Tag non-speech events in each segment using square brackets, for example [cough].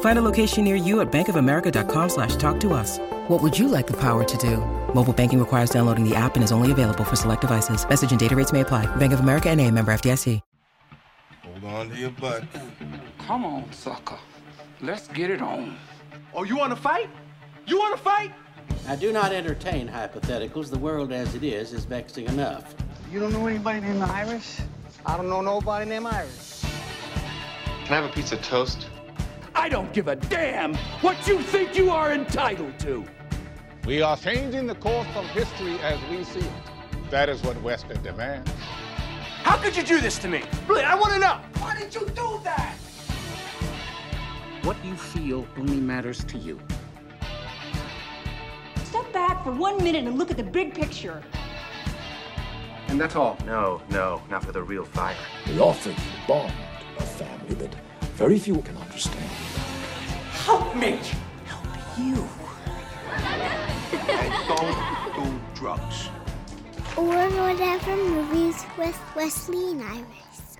Find a location near you at bankofamerica.com slash talk to us. What would you like the power to do? Mobile banking requires downloading the app and is only available for select devices. Message and data rates may apply. Bank of America and a member FDIC. Hold on to your butt. Come on, sucker. Let's get it on. Oh, you want to fight? You want to fight? I do not entertain hypotheticals. The world as it is is vexing enough. You don't know anybody named Iris? I don't know nobody named Iris. Can I have a piece of toast? I don't give a damn what you think you are entitled to. We are changing the course of history as we see it. That is what Western demands. How could you do this to me? Really, I want to know. Why did you do that? What you feel only matters to you. Step back for one minute and look at the big picture. And that's all? No, no, not for the real fire. We offer you bond, a family that very few can understand. Help me! Help you. and don't do drugs. Or whatever movies with Wesley and Iris.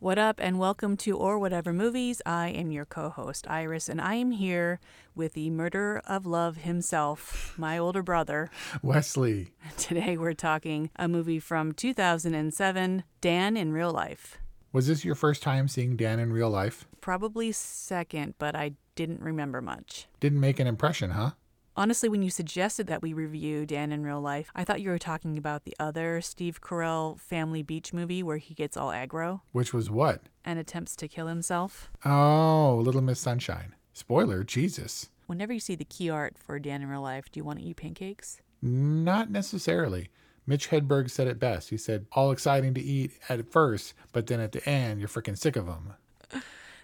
What up, and welcome to Or Whatever Movies. I am your co host, Iris, and I am here with the murderer of love himself, my older brother, [laughs] Wesley. Today we're talking a movie from 2007, Dan in Real Life. Was this your first time seeing Dan in real life? Probably second, but I didn't remember much. Didn't make an impression, huh? Honestly, when you suggested that we review Dan in real life, I thought you were talking about the other Steve Carell family beach movie where he gets all aggro. Which was what? And attempts to kill himself. Oh, Little Miss Sunshine. Spoiler, Jesus. Whenever you see the key art for Dan in real life, do you want to eat pancakes? Not necessarily. Mitch Hedberg said it best. He said, all exciting to eat at first, but then at the end, you're freaking sick of them.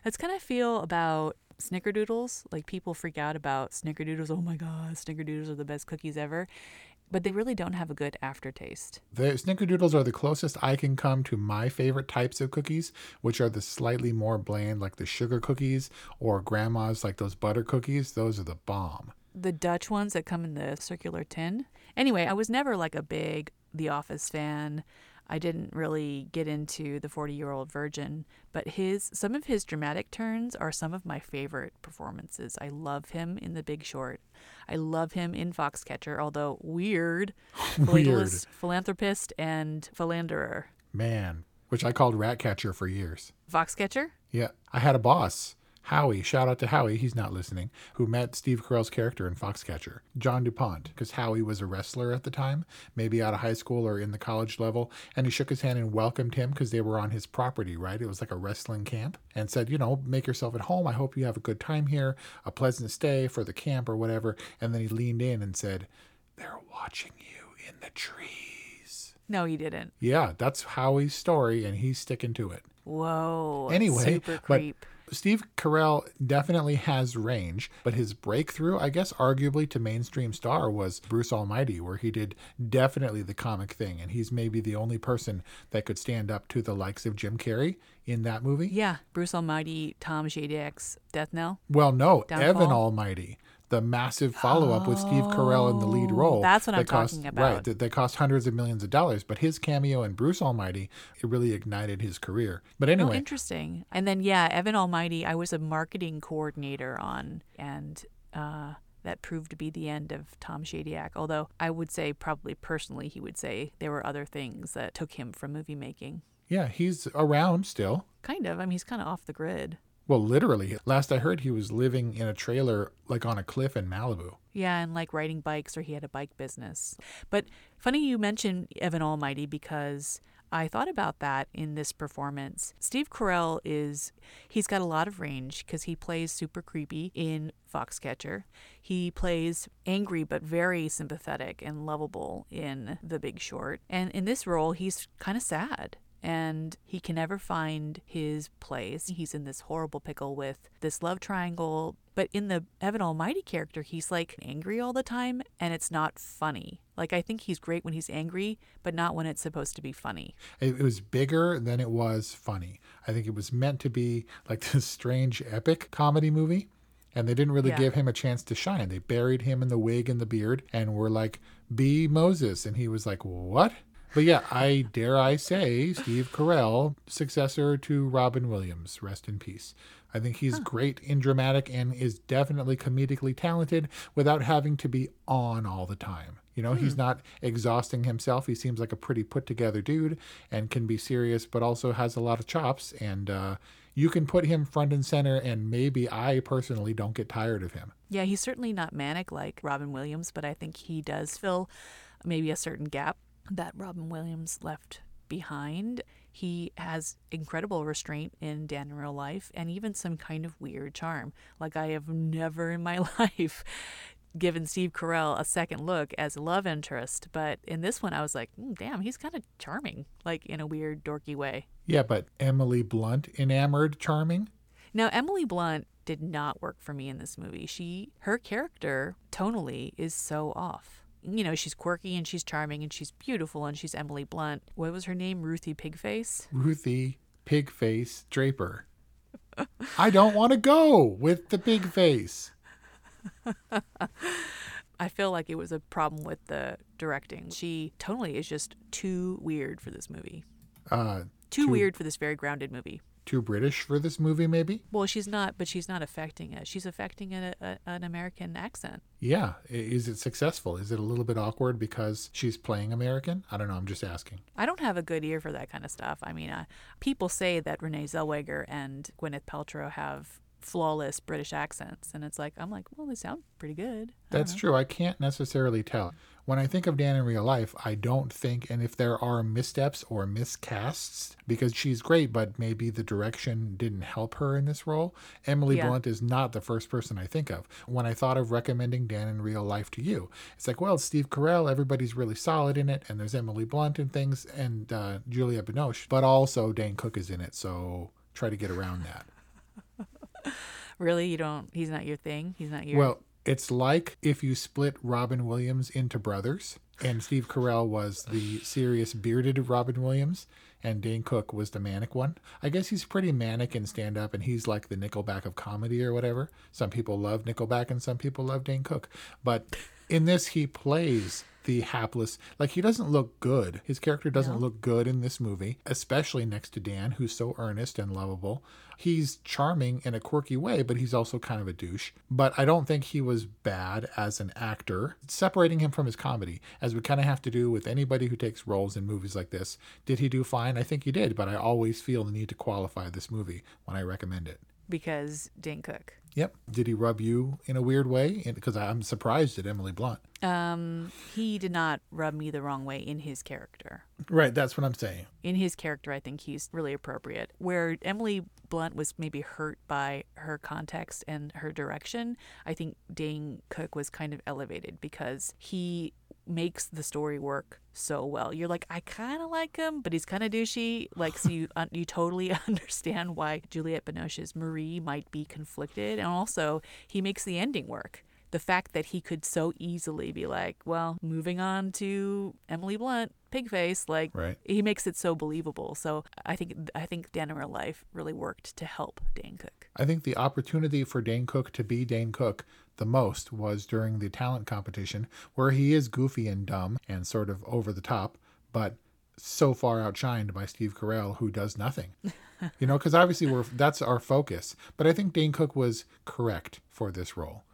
That's kind of feel about snickerdoodles. Like people freak out about snickerdoodles. Oh my God, snickerdoodles are the best cookies ever. But they really don't have a good aftertaste. The snickerdoodles are the closest I can come to my favorite types of cookies, which are the slightly more bland, like the sugar cookies, or grandma's, like those butter cookies. Those are the bomb. The Dutch ones that come in the circular tin. Anyway, I was never like a big The Office fan. I didn't really get into the 40 year old virgin, but his some of his dramatic turns are some of my favorite performances. I love him in The Big Short. I love him in Foxcatcher, although weird, [laughs] weird. philanthropist and philanderer. Man, which I called Ratcatcher for years. Foxcatcher? Yeah, I had a boss. Howie, shout out to Howie, he's not listening, who met Steve Carell's character in Foxcatcher, John DuPont, because Howie was a wrestler at the time, maybe out of high school or in the college level, and he shook his hand and welcomed him because they were on his property, right? It was like a wrestling camp, and said, you know, make yourself at home. I hope you have a good time here, a pleasant stay for the camp or whatever. And then he leaned in and said, They're watching you in the trees. No, he didn't. Yeah, that's Howie's story, and he's sticking to it. Whoa. Anyway, super creep. But Steve Carell definitely has range, but his breakthrough, I guess, arguably to mainstream star was Bruce Almighty, where he did definitely the comic thing. And he's maybe the only person that could stand up to the likes of Jim Carrey in that movie. Yeah, Bruce Almighty, Tom Shadyac's, Death Knell. Well, no, Downfall? Evan Almighty. The massive follow up oh, with Steve Carell in the lead role. That's what that I'm cost, talking about. Right, that, that cost hundreds of millions of dollars. But his cameo in Bruce Almighty, it really ignited his career. But anyway. Oh, interesting. And then, yeah, Evan Almighty, I was a marketing coordinator on, and uh, that proved to be the end of Tom Shadyac. Although I would say, probably personally, he would say there were other things that took him from movie making. Yeah, he's around still. Kind of. I mean, he's kind of off the grid. Well, literally. Last I heard, he was living in a trailer, like on a cliff in Malibu. Yeah, and like riding bikes, or he had a bike business. But funny you mentioned Evan Almighty because I thought about that in this performance. Steve Carell is, he's got a lot of range because he plays super creepy in Foxcatcher. He plays angry but very sympathetic and lovable in The Big Short. And in this role, he's kind of sad and he can never find his place. He's in this horrible pickle with this love triangle. But in the Evan Almighty character, he's like angry all the time and it's not funny. Like, I think he's great when he's angry, but not when it's supposed to be funny. It was bigger than it was funny. I think it was meant to be like [laughs] this strange epic comedy movie. And they didn't really Yeah. give him a chance to shine. They buried him in the wig and the beard and were like, be Moses. And he was like, what? But yeah, I dare I say, Steve Carell, successor to Robin Williams, rest in peace. I think he's great in dramatic and is definitely comedically talented without having to be on all the time. You know, he's not exhausting himself. He seems like a pretty put together dude and can be serious, but also has a lot of chops. And uh, you can put him front and center, and maybe I personally don't get tired of him. Yeah, he's certainly not manic like Robin Williams, but I think he does fill maybe a certain gap that Robin Williams left behind. He has incredible restraint in Dan in Real Life and even some kind of weird charm. Like I have never in my [laughs] life given Steve Carell a second look as a love interest, but in this one I was like, mm, damn, he's kind of charming, like in a weird dorky way. Yeah, but Emily Blunt, enamored, charming. Now, Emily Blunt did not work for me in this movie. She, her character, tonally, is so off. You know, she's quirky and she's charming and she's beautiful and she's Emily Blunt. What was her name? Ruthie Pigface? Ruthie Pigface Draper. I don't want to go with the big face. [laughs] I feel like it was a problem with the directing. She totally is just too weird for this movie. Uh, Too weird for this very grounded movie. Too British for this movie, maybe? Well, she's not, but she's not affecting it. She's affecting a, a, an American accent. Yeah. Is it successful? Is it a little bit awkward because she's playing American? I don't know. I'm just asking. I don't have a good ear for that kind of stuff. I mean, uh, people say that Renee Zellweger and Gwyneth Paltrow have flawless British accents, and it's like I'm like, well, they sound pretty good. I That's true. I can't necessarily tell. When I think of Dan in real life, I don't think, and if there are missteps or miscasts, because she's great, but maybe the direction didn't help her in this role, Emily Yeah. Blunt is not the first person I think of. When I thought of recommending Dan in real life to you, it's like, well, Steve Carell, everybody's really solid in it, and there's Emily Blunt and things, and uh, Julia Binoche, but also Dane Cook is in it, so try to get around that. [laughs] Really, you don't? He's not your thing. He's not your. Well, it's like if you split Robin Williams into brothers, and Steve Carell was the serious bearded Robin Williams, and Dane Cook was the manic one. I guess he's pretty manic in stand up, and he's like the Nickelback of comedy or whatever. Some people love Nickelback, and some people love Dane Cook. But in this, he plays the hapless like he doesn't look good. His character doesn't look good in this movie especially next to dan who's so earnest and lovable. He's charming in a quirky way but he's also kind of a douche. But i don't think he was bad as an actor separating him from his comedy as we kind of have to do with anybody who takes roles in movies like this. Did he do fine? I think he did but i always feel the need to qualify this movie when i recommend it. Because Dane Cook. Yep did he rub you in a weird way because i'm surprised at emily blunt Um, he did not rub me the wrong way in his character. right that's what i'm saying In his character, I think he's really appropriate. Where Emily Blunt was maybe hurt by her context and her direction, I think Dane Cook was kind of elevated because he makes the story work so well. You're like, I kind of like him, but he's kind of douchey. Like, so you [laughs] un- you totally [laughs] understand why Juliette Binoche's Marie might be conflicted, and also he makes the ending work. The fact that he could so easily be like, well, moving on to Emily Blunt, Pigface, like Right. he makes it so believable. So I think I think Dan in real life really worked to help Dane Cook. I think the opportunity for Dane Cook to be Dane Cook the most was during the talent competition, where he is goofy and dumb and sort of over the top, but so far outshined by Steve Carell, who does nothing. [laughs] you know, because obviously we're that's our focus. But I think Dane Cook was correct for this role.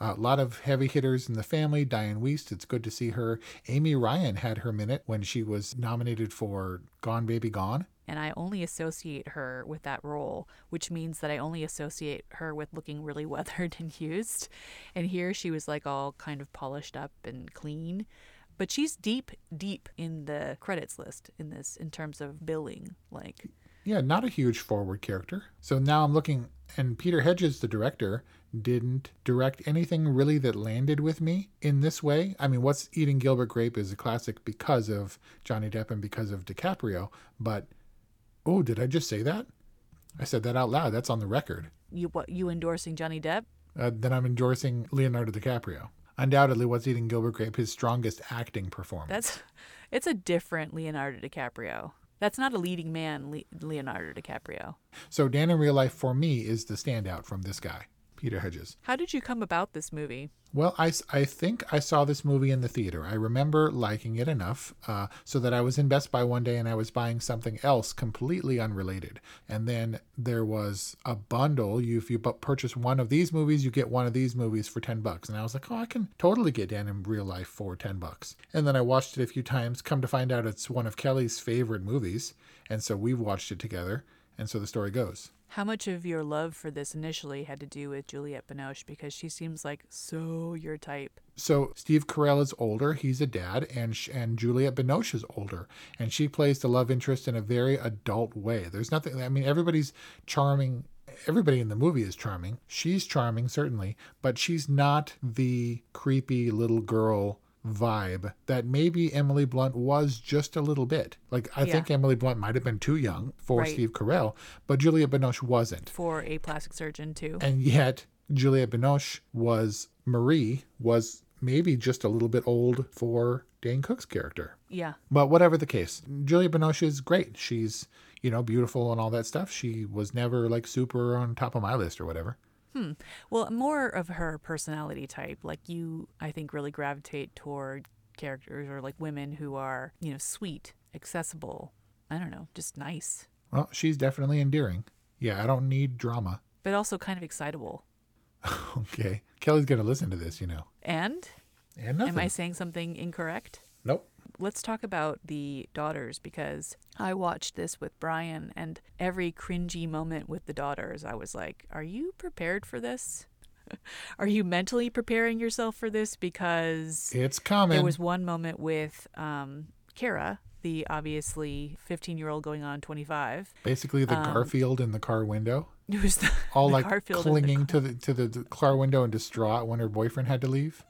A lot of heavy hitters in the family. Diane Wiest, it's good to see her. Amy Ryan had her minute when she was nominated for Gone Baby Gone. And I only associate her with that role, which means that I only associate her with looking really [laughs] weathered and used. And here she was like all kind of polished up and clean. But she's deep, deep in the credits list in this in terms of billing. Like, Yeah, not a huge forward character. So now I'm looking, and Peter Hedges, the director, didn't direct anything really that landed with me in this way. I mean, What's Eating Gilbert Grape is a classic because of Johnny Depp and because of DiCaprio. But, oh, did I just say that? I said that out loud. That's on the record. you what you endorsing Johnny Depp? Uh, then I'm endorsing Leonardo DiCaprio. Undoubtedly, What's Eating Gilbert Grape, his strongest acting performance. That's [laughs] it's a different Leonardo DiCaprio. That's not a leading man, Le- Leonardo DiCaprio. So Dan in real life for me is the standout from this guy, Peter Hedges. How did you come about this movie? Well, I, I think I saw this movie in the theater. I remember liking it enough uh, so that I was in Best Buy one day and I was buying something else completely unrelated. And then there was a bundle. You, if you purchase one of these movies, you get one of these movies for 10 bucks. And I was like, oh, I can totally get Dan in real life for 10 bucks. And then I watched it a few times. Come to find out it's one of Kelly's favorite movies. And so we've watched it together. And so the story goes. How much of your love for this initially had to do with Juliette Binoche because she seems like so your type? So Steve Carell is older; he's a dad, and sh- and Juliette Binoche is older, and she plays the love interest in a very adult way. There's nothing. I mean, everybody's charming. Everybody in the movie is charming. She's charming, certainly, but she's not the creepy little girl vibe that maybe Emily Blunt was just a little bit. Like I Yeah. think Emily Blunt might have been too young for Right. Steve Carell, but Juliette Binoche wasn't. For a plastic surgeon too. And yet, Juliette Binoche was Marie was maybe just a little bit old for Dane Cook's character. yeah. But whatever the case, Juliette Binoche is great. She's you know beautiful and all that stuff. She was never like super on top of my list or whatever. Hmm. Well, more of her personality type. Like you, I think, really gravitate toward characters or like women who are, you know, sweet, accessible. I don't know, just nice, Well, she's definitely endearing. Yeah, I don't need drama. but also kind of excitable. [laughs] Okay, Kelly's gonna listen to this, you know. And And nothing. am I saying something incorrect? Nope. Let's talk about the daughters because I watched this with Brian and every cringy moment with the daughters, I was like, Are you prepared for this? [laughs] Are you mentally preparing yourself for this? Because It's coming. There was one moment with um, Cara, the obviously 15 year old going on 25. Basically, the Um, Garfield in the car window. [laughs] It was the, all the like Garfield in the clinging to the to the car window and distraught when her boyfriend had to leave.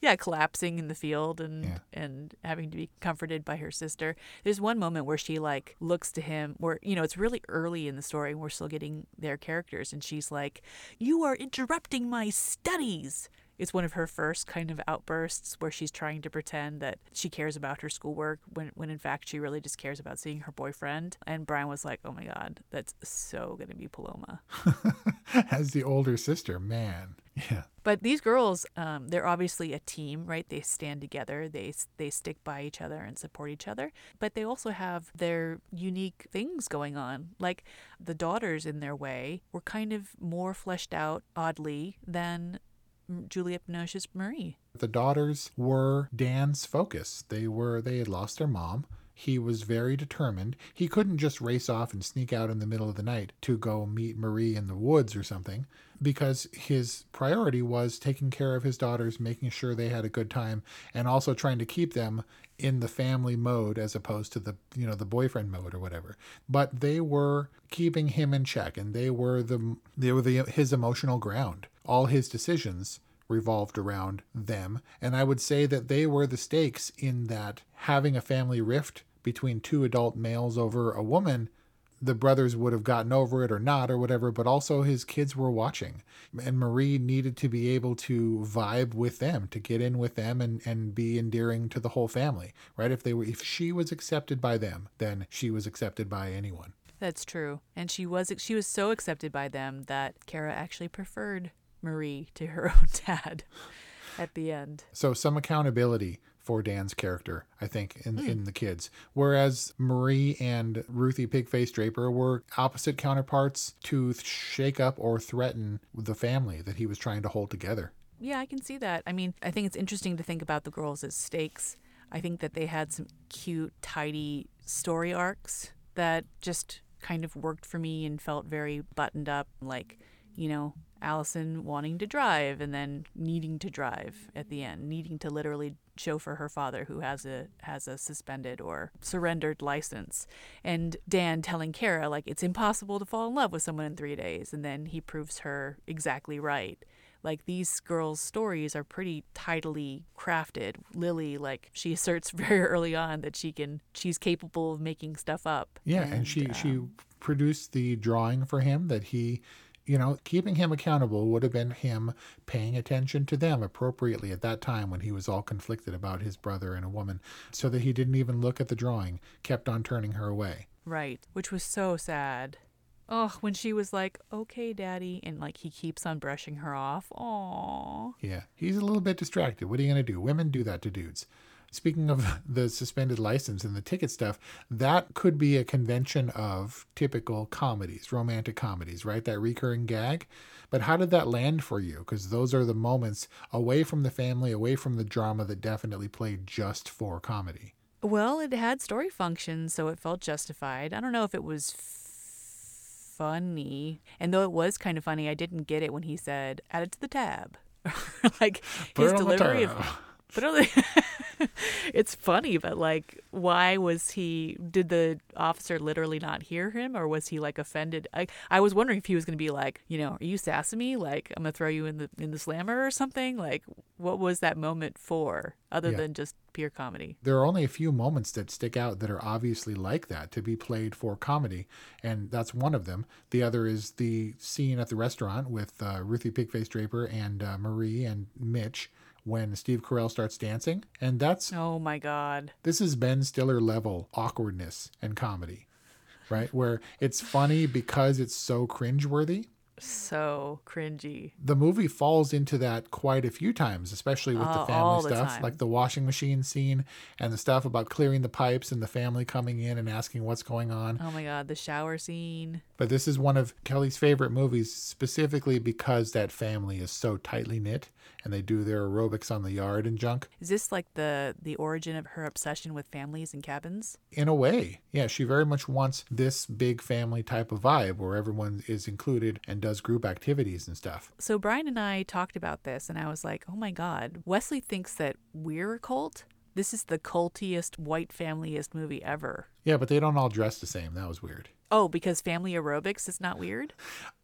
Yeah, collapsing in the field and Yeah. and having to be comforted by her sister. There's one moment where she like looks to him where you know it's really early in the story and we're still getting their characters and she's like, "You are interrupting my studies." It's one of her first kind of outbursts where she's trying to pretend that she cares about her schoolwork when when in fact she really just cares about seeing her boyfriend. And Brian was like, "Oh my god, that's so going to be Paloma." [laughs] As the older sister, man. Yeah. But these girls, um, they're obviously a team, right? They stand together, they they stick by each other and support each other. But they also have their unique things going on. Like the daughters, in their way, were kind of more fleshed out, oddly, than Juliette Binoche's Marie. The daughters were Dan's focus. They were they had lost their mom. He was very determined. He couldn't just race off and sneak out in the middle of the night to go meet Marie in the woods or something because his priority was taking care of his daughters, making sure they had a good time and also trying to keep them in the family mode as opposed to the you know the boyfriend mode or whatever. But they were keeping him in check and they were the they were the his emotional ground. All his decisions revolved around them. And I would say that they were the stakes in that having a family rift between two adult males over a woman, the brothers would have gotten over it or not or whatever, but also his kids were watching. And Marie needed to be able to vibe with them, to get in with them and, and be endearing to the whole family. Right? If they were if she was accepted by them, then she was accepted by anyone. That's true. And she was she was so accepted by them that Cara actually preferred Marie to her [laughs] own dad at the end. So some accountability for Dan's character, I think, in, Hmm. in the kids. Whereas Marie and Ruthie Pigface Draper were opposite counterparts to shake up or threaten the family that he was trying to hold together. Yeah, I can see that. I mean, I think it's interesting to think about the girls as stakes. I think that they had some cute, tidy story arcs that just kind of worked for me and felt very buttoned up. Like, you know, Allison wanting to drive and then needing to drive at the end, needing to literally chauffeur her father who has a has a suspended or surrendered license and Dan telling Cara like it's impossible to fall in love with someone in 3 days and then he proves her exactly right like these girls' stories are pretty tidily crafted. Lily, like she asserts [laughs] very early on that she can, she's capable of making stuff up. Yeah, and, and she um, she produced the drawing for him that he you know, keeping him accountable would have been him paying attention to them appropriately at that time when he was all conflicted about his brother and a woman, so that he didn't even look at the drawing, kept on turning her away. Right, which was so sad. Oh, when she was like, "Okay, Daddy," and like he keeps on brushing her off. Aww. Yeah, he's a little bit distracted. What are you gonna do? Women do that to dudes. Speaking of [laughs] the suspended license and the ticket stuff, that could be a convention of typical comedies, romantic comedies, right? That recurring gag. But how did that land for you? Because those are the moments away from the family, away from the drama that definitely played just for comedy. Well, it had story function, so it felt justified. I don't know if it was funny. And though it was kind of funny, I didn't get it when he said, add it to the tab. [laughs] like Put his delivery of but [laughs] it's funny, but like, why was he? Did the officer literally not hear him, or was he like offended? I I was wondering if he was going to be like, you know, are you sassing me? Like, I'm gonna throw you in the in the slammer or something. Like, what was that moment for, other yeah. than just pure comedy? There are only a few moments that stick out that are obviously like that to be played for comedy, and that's one of them. The other is the scene at the restaurant with uh, Ruthie Pigface Draper and uh, Marie and Mitch when Steve Carell starts dancing. And that's. Oh my God. This is Ben Stiller level awkwardness and comedy, right? Where it's funny because it's so cringeworthy so cringy. The movie falls into that quite a few times, especially with the uh, family stuff, the like the washing machine scene and the stuff about clearing the pipes and the family coming in and asking what's going on. Oh my god, the shower scene. But this is one of Kelly's favorite movies specifically because that family is so tightly knit and they do their aerobics on the yard and junk. Is this like the the origin of her obsession with families and cabins? In a way. Yeah, she very much wants this big family type of vibe where everyone is included and does group activities and stuff. So Brian and I talked about this, and I was like, oh my God, Wesley thinks that we're a cult. This is the cultiest, white familyest movie ever. Yeah, but they don't all dress the same. That was weird. Oh, because family aerobics is not weird?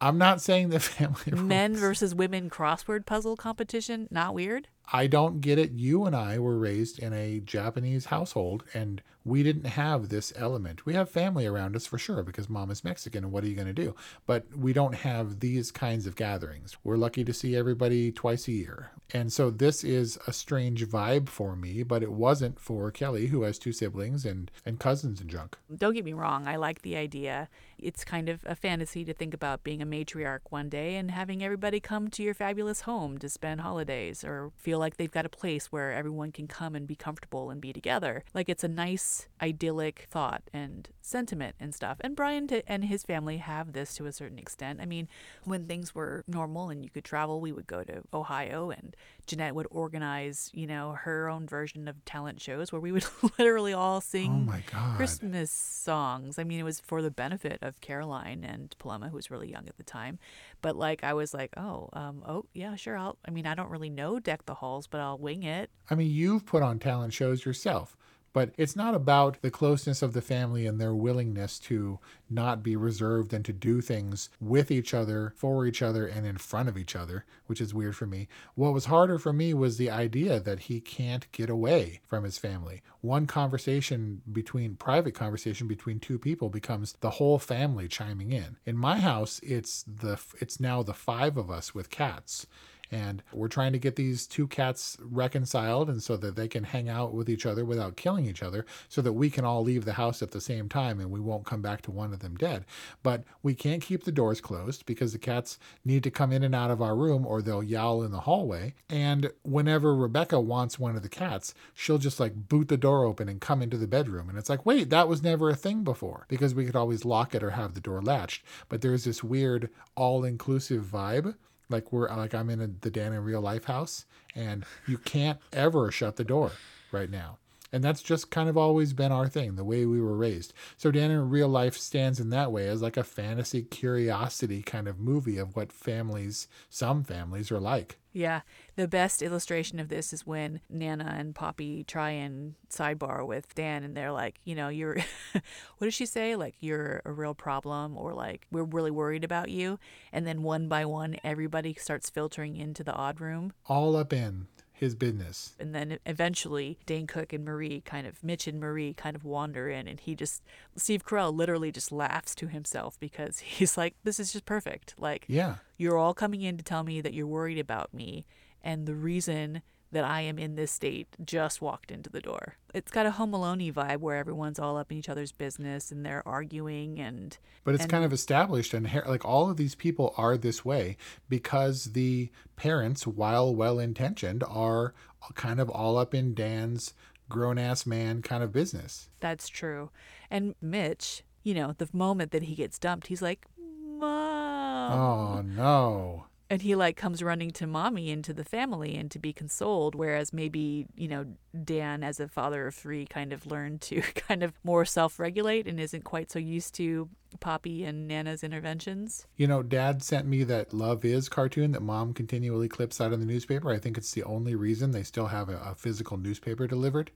I'm not saying that [laughs] family aerobics. Men versus women crossword puzzle competition, not weird? I don't get it. You and I were raised in a Japanese household and we didn't have this element. We have family around us for sure because mom is Mexican and what are you going to do? But we don't have these kinds of gatherings. We're lucky to see everybody twice a year. And so this is a strange vibe for me, but it wasn't for Kelly, who has two siblings and, and cousins and junk. Don't get me wrong, I like the idea. It's kind of a fantasy to think about being a matriarch one day and having everybody come to your fabulous home to spend holidays or feel like they've got a place where everyone can come and be comfortable and be together. Like it's a nice, idyllic thought and sentiment and stuff. And Brian and his family have this to a certain extent. I mean, when things were normal and you could travel, we would go to Ohio and Jeanette would organize, you know, her own version of talent shows where we would [laughs] literally all sing oh Christmas songs. I mean, it was for the benefit of Caroline and Paloma, who was really young at the time. But like, I was like, oh, um, oh yeah, sure. I'll. I mean, I don't really know Deck the Halls, but I'll wing it. I mean, you've put on talent shows yourself. But it's not about the closeness of the family and their willingness to not be reserved and to do things with each other, for each other, and in front of each other, which is weird for me. What was harder for me was the idea that he can't get away from his family. One conversation between, private conversation between two people becomes the whole family chiming in. In my house, it's the, it's now the five of us with cats and we're trying to get these two cats reconciled and so that they can hang out with each other without killing each other so that we can all leave the house at the same time and we won't come back to one of them dead. But we can't keep the doors closed because the cats need to come in and out of our room or they'll yowl in the hallway. And whenever Rebecca wants one of the cats, she'll just like boot the door open and come into the bedroom. And it's like, wait, that was never a thing before because we could always lock it or have the door latched. But there's this weird all inclusive vibe like we're like I'm in a, the Dan in real life house, and you can't ever shut the door right now. And that's just kind of always been our thing, the way we were raised. So Dan in real life stands in that way as like a fantasy curiosity kind of movie of what families, some families, are like. Yeah. The best illustration of this is when Nana and Poppy try and sidebar with Dan and they're like, you know, you're [laughs] what does she say? Like you're a real problem or like we're really worried about you. And then one by one everybody starts filtering into the odd room. All up in his business. And then eventually Dane Cook and Marie kind of Mitch and Marie kind of wander in and he just Steve Carell literally just laughs to himself because [laughs] he's like this is just perfect. Like Yeah. you're all coming in to tell me that you're worried about me and the reason that I am in this state just walked into the door. It's got a Home Alone vibe where everyone's all up in each other's business and they're arguing and. But it's and, kind of established, and like all of these people are this way because the parents, while well intentioned, are kind of all up in Dan's grown ass man kind of business. That's true. And Mitch, you know, the moment that he gets dumped, he's like, Mom. Oh, no and he like comes running to mommy and to the family and to be consoled whereas maybe you know dan as a father of three kind of learned to [laughs] kind of more self-regulate and isn't quite so used to poppy and nana's interventions. You know dad sent me that love is cartoon that mom continually clips out of the newspaper. I think it's the only reason they still have a, a physical newspaper delivered.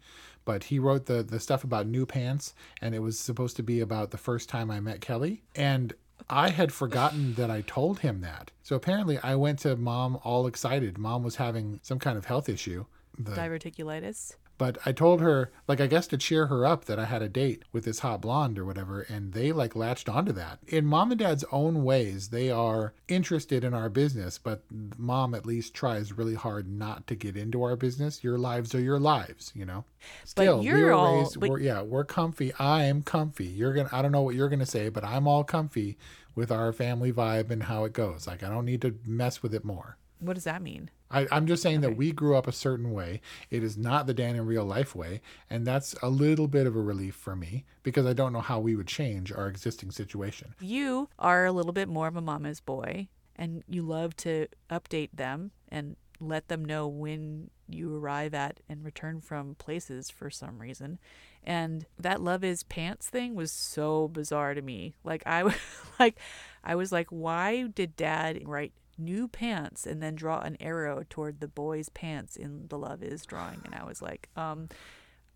But he wrote the the stuff about new pants and it was supposed to be about the first time i met kelly. And I had forgotten that I told him that. So apparently, I went to mom all excited. Mom was having some kind of health issue. The, Diverticulitis. But I told her, like, I guess to cheer her up that I had a date with this hot blonde or whatever, and they like latched onto that. In mom and dad's own ways, they are interested in our business, but mom at least tries really hard not to get into our business. Your lives are your lives, you know. Still, but you're we all, raised, but... we're, yeah, we're comfy. I'm comfy. You're gonna. I don't know what you're gonna say, but I'm all comfy with our family vibe and how it goes. Like, I don't need to mess with it more. What does that mean? I, am just saying okay. that we grew up a certain way. It is not the Dan in real life way. And that's a little bit of a relief for me because I don't know how we would change our existing situation. You are a little bit more of a mama's boy and you love to update them and let them know when you arrive at and return from places for some reason. And that love is pants thing was so bizarre to me. Like I [laughs] like I was like why did dad write new pants and then draw an arrow toward the boy's pants in the Love Is drawing. And I was like, um,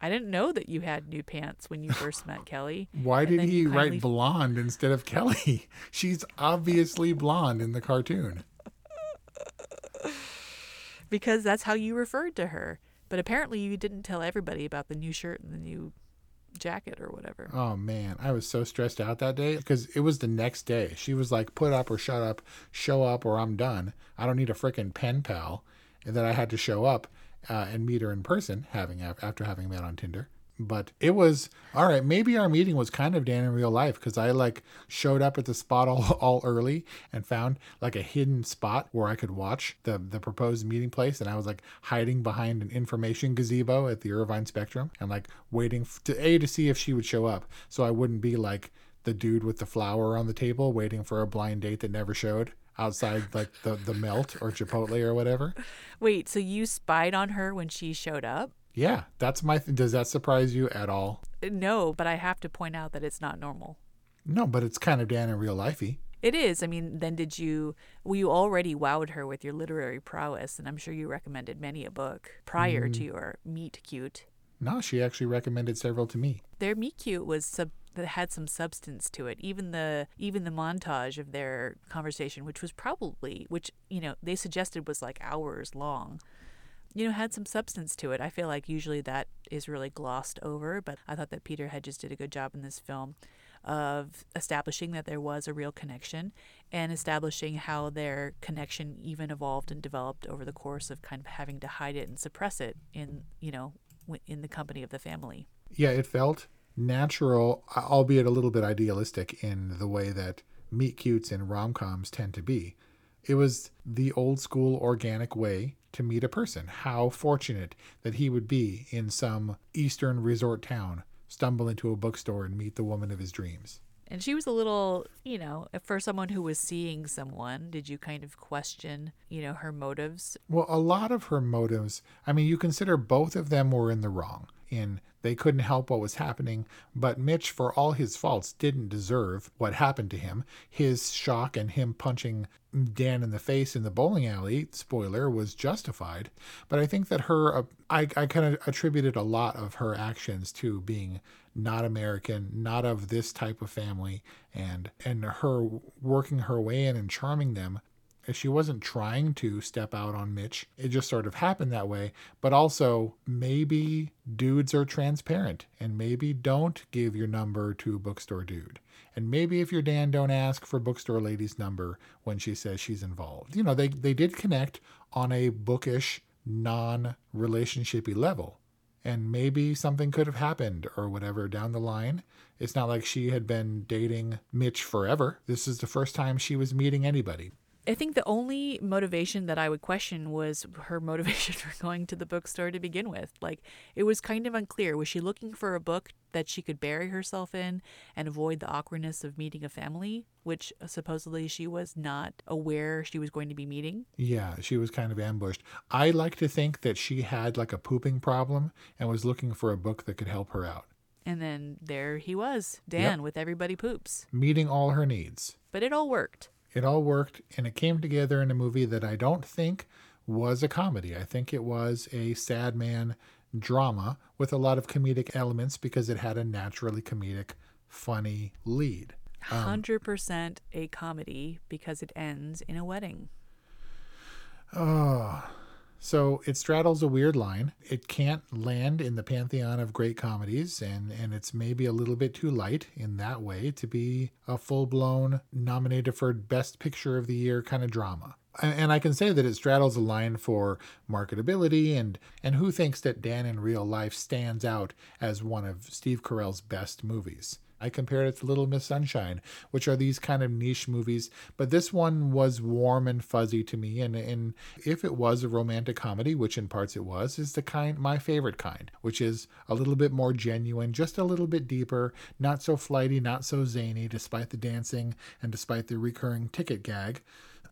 I didn't know that you had new pants when you first met [laughs] Kelly. Why did he kindly... write blonde instead of Kelly? [laughs] She's obviously blonde in the cartoon. [laughs] because that's how you referred to her. But apparently you didn't tell everybody about the new shirt and the new jacket or whatever. Oh man, I was so stressed out that day because it was the next day. She was like, "Put up or shut up, show up or I'm done. I don't need a freaking pen pal." And then I had to show up uh, and meet her in person, having after having met on Tinder but it was all right maybe our meeting was kind of dan in real life because i like showed up at the spot [laughs] all, all early and found like a hidden spot where i could watch the the proposed meeting place and i was like hiding behind an information gazebo at the irvine spectrum and like waiting to a to see if she would show up so i wouldn't be like the dude with the flower on the table waiting for a blind date that never showed outside like the the melt or chipotle or whatever. [laughs] Wait so you spied on her when she showed up yeah, that's my. Th- Does that surprise you at all? No, but I have to point out that it's not normal. No, but it's kind of Dan in real lifey. It is. I mean, then did you? Well, you already wowed her with your literary prowess, and I'm sure you recommended many a book prior mm. to your meet cute. No, she actually recommended several to me. Their meet cute was sub that had some substance to it. Even the even the montage of their conversation, which was probably which you know they suggested was like hours long you know, had some substance to it. I feel like usually that is really glossed over, but I thought that Peter Hedges did a good job in this film of establishing that there was a real connection and establishing how their connection even evolved and developed over the course of kind of having to hide it and suppress it in, you know, in the company of the family. Yeah, it felt natural, albeit a little bit idealistic in the way that meet cutes and rom coms tend to be. It was the old school organic way to meet a person. How fortunate that he would be in some eastern resort town, stumble into a bookstore and meet the woman of his dreams. And she was a little, you know, for someone who was seeing someone, did you kind of question, you know, her motives? Well, a lot of her motives, I mean, you consider both of them were in the wrong in they couldn't help what was happening, but Mitch, for all his faults, didn't deserve what happened to him. His shock and him punching Dan in the face in the bowling alley, spoiler, was justified. But I think that her, uh, I, I kind of attributed a lot of her actions to being not American, not of this type of family, and and her working her way in and charming them she wasn't trying to step out on Mitch. It just sort of happened that way. But also, maybe dudes are transparent and maybe don't give your number to bookstore dude. And maybe if you're Dan, don't ask for bookstore lady's number when she says she's involved. You know, they, they did connect on a bookish, non relationshipy level. And maybe something could have happened or whatever down the line. It's not like she had been dating Mitch forever. This is the first time she was meeting anybody. I think the only motivation that I would question was her motivation [laughs] for going to the bookstore to begin with. Like, it was kind of unclear. Was she looking for a book that she could bury herself in and avoid the awkwardness of meeting a family, which supposedly she was not aware she was going to be meeting? Yeah, she was kind of ambushed. I like to think that she had like a pooping problem and was looking for a book that could help her out. And then there he was, Dan, yep. with Everybody Poops. Meeting all her needs. But it all worked. It all worked and it came together in a movie that I don't think was a comedy. I think it was a sad man drama with a lot of comedic elements because it had a naturally comedic, funny lead. Um, 100% a comedy because it ends in a wedding. Oh, so it straddles a weird line. It can't land in the pantheon of great comedies, and, and it's maybe a little bit too light in that way to be a full blown nominated for Best Picture of the Year kind of drama. And I can say that it straddles a line for marketability and, and who thinks that Dan in real life stands out as one of Steve Carell's best movies. I compared it to Little Miss Sunshine, which are these kind of niche movies, but this one was warm and fuzzy to me. And, and if it was a romantic comedy, which in parts it was, is the kind, my favorite kind, which is a little bit more genuine, just a little bit deeper, not so flighty, not so zany, despite the dancing and despite the recurring ticket gag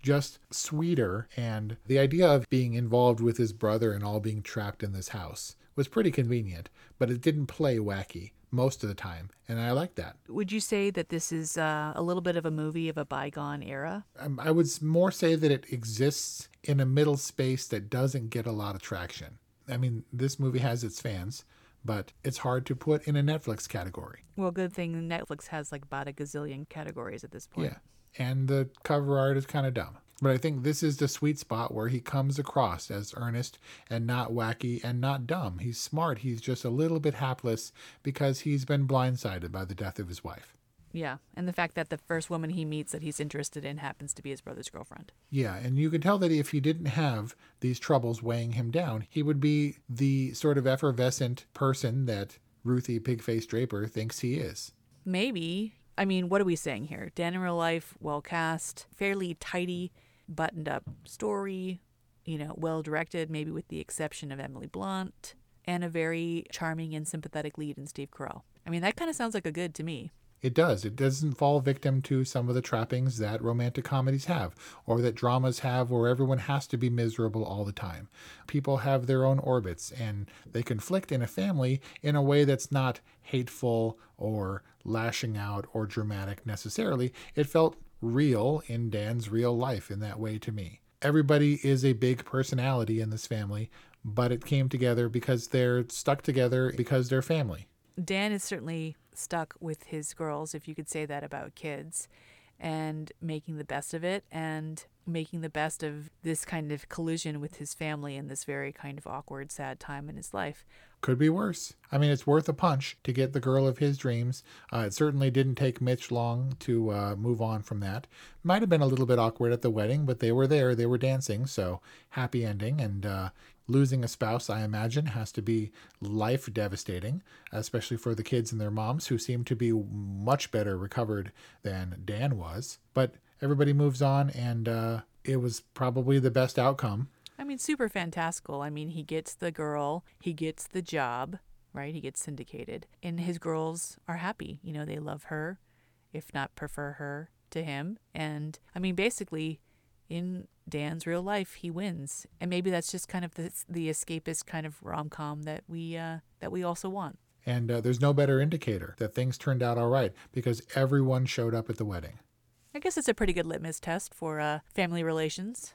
just sweeter. And the idea of being involved with his brother and all being trapped in this house was pretty convenient, but it didn't play wacky most of the time, and I like that. Would you say that this is uh, a little bit of a movie of a bygone era? Um, I would more say that it exists in a middle space that doesn't get a lot of traction. I mean, this movie has its fans, but it's hard to put in a Netflix category. Well, good thing Netflix has like about a gazillion categories at this point. Yeah, and the cover art is kind of dumb. But I think this is the sweet spot where he comes across as earnest and not wacky and not dumb. He's smart. He's just a little bit hapless because he's been blindsided by the death of his wife. Yeah, and the fact that the first woman he meets that he's interested in happens to be his brother's girlfriend. Yeah, and you can tell that if he didn't have these troubles weighing him down, he would be the sort of effervescent person that Ruthie Pigface Draper thinks he is. Maybe. I mean, what are we saying here? Dan in real life, well cast, fairly tidy buttoned up story, you know, well directed, maybe with the exception of Emily Blunt, and a very charming and sympathetic lead in Steve Carell. I mean, that kind of sounds like a good to me. It does. It doesn't fall victim to some of the trappings that romantic comedies have, or that dramas have, where everyone has to be miserable all the time. People have their own orbits, and they conflict in a family in a way that's not hateful or lashing out or dramatic necessarily. It felt real in Dan's real life in that way to me. Everybody is a big personality in this family, but it came together because they're stuck together because they're family. Dan is certainly stuck with his girls, if you could say that about kids, and making the best of it and making the best of this kind of collision with his family in this very kind of awkward, sad time in his life. Could be worse. I mean, it's worth a punch to get the girl of his dreams. Uh, it certainly didn't take Mitch long to uh, move on from that. Might have been a little bit awkward at the wedding, but they were there, they were dancing, so happy ending. And uh, losing a spouse, I imagine, has to be life devastating, especially for the kids and their moms who seem to be much better recovered than Dan was. But everybody moves on, and uh, it was probably the best outcome. Mean, super fantastical. I mean, he gets the girl, he gets the job, right? He gets syndicated, and his girls are happy. You know, they love her, if not prefer her to him. And I mean, basically, in Dan's real life, he wins, and maybe that's just kind of the, the escapist kind of rom com that we uh, that we also want. And uh, there's no better indicator that things turned out all right because everyone showed up at the wedding. I guess it's a pretty good litmus test for uh, family relations.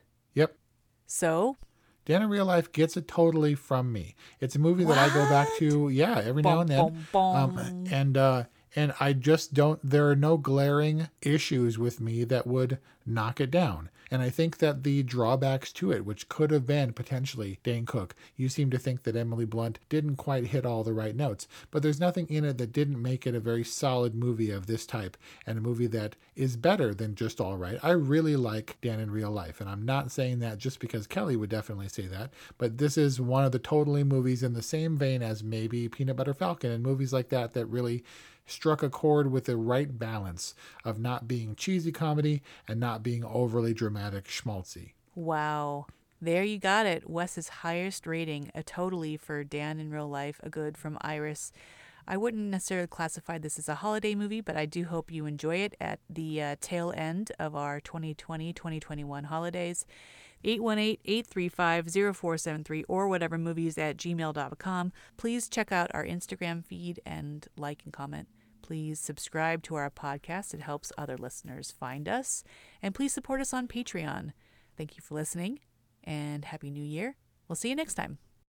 So, Dan in Real Life gets it totally from me. It's a movie that I go back to, yeah, every now and then. Um, and uh, and I just don't. There are no glaring issues with me that would knock it down. And I think that the drawbacks to it, which could have been potentially Dane Cook, you seem to think that Emily Blunt didn't quite hit all the right notes. But there's nothing in it that didn't make it a very solid movie of this type and a movie that is better than just all right. I really like Dan in real life. And I'm not saying that just because Kelly would definitely say that. But this is one of the totally movies in the same vein as maybe Peanut Butter Falcon and movies like that that really struck a chord with the right balance of not being cheesy comedy and not being overly dramatic schmaltzy. Wow. There you got it. Wes's highest rating, a totally for Dan in real life, a good from Iris. I wouldn't necessarily classify this as a holiday movie, but I do hope you enjoy it at the uh, tail end of our 2020 2021 holidays. 818-835-0473 or whatever movies at gmail.com. Please check out our Instagram feed and like and comment. Please subscribe to our podcast. It helps other listeners find us. And please support us on Patreon. Thank you for listening and Happy New Year. We'll see you next time.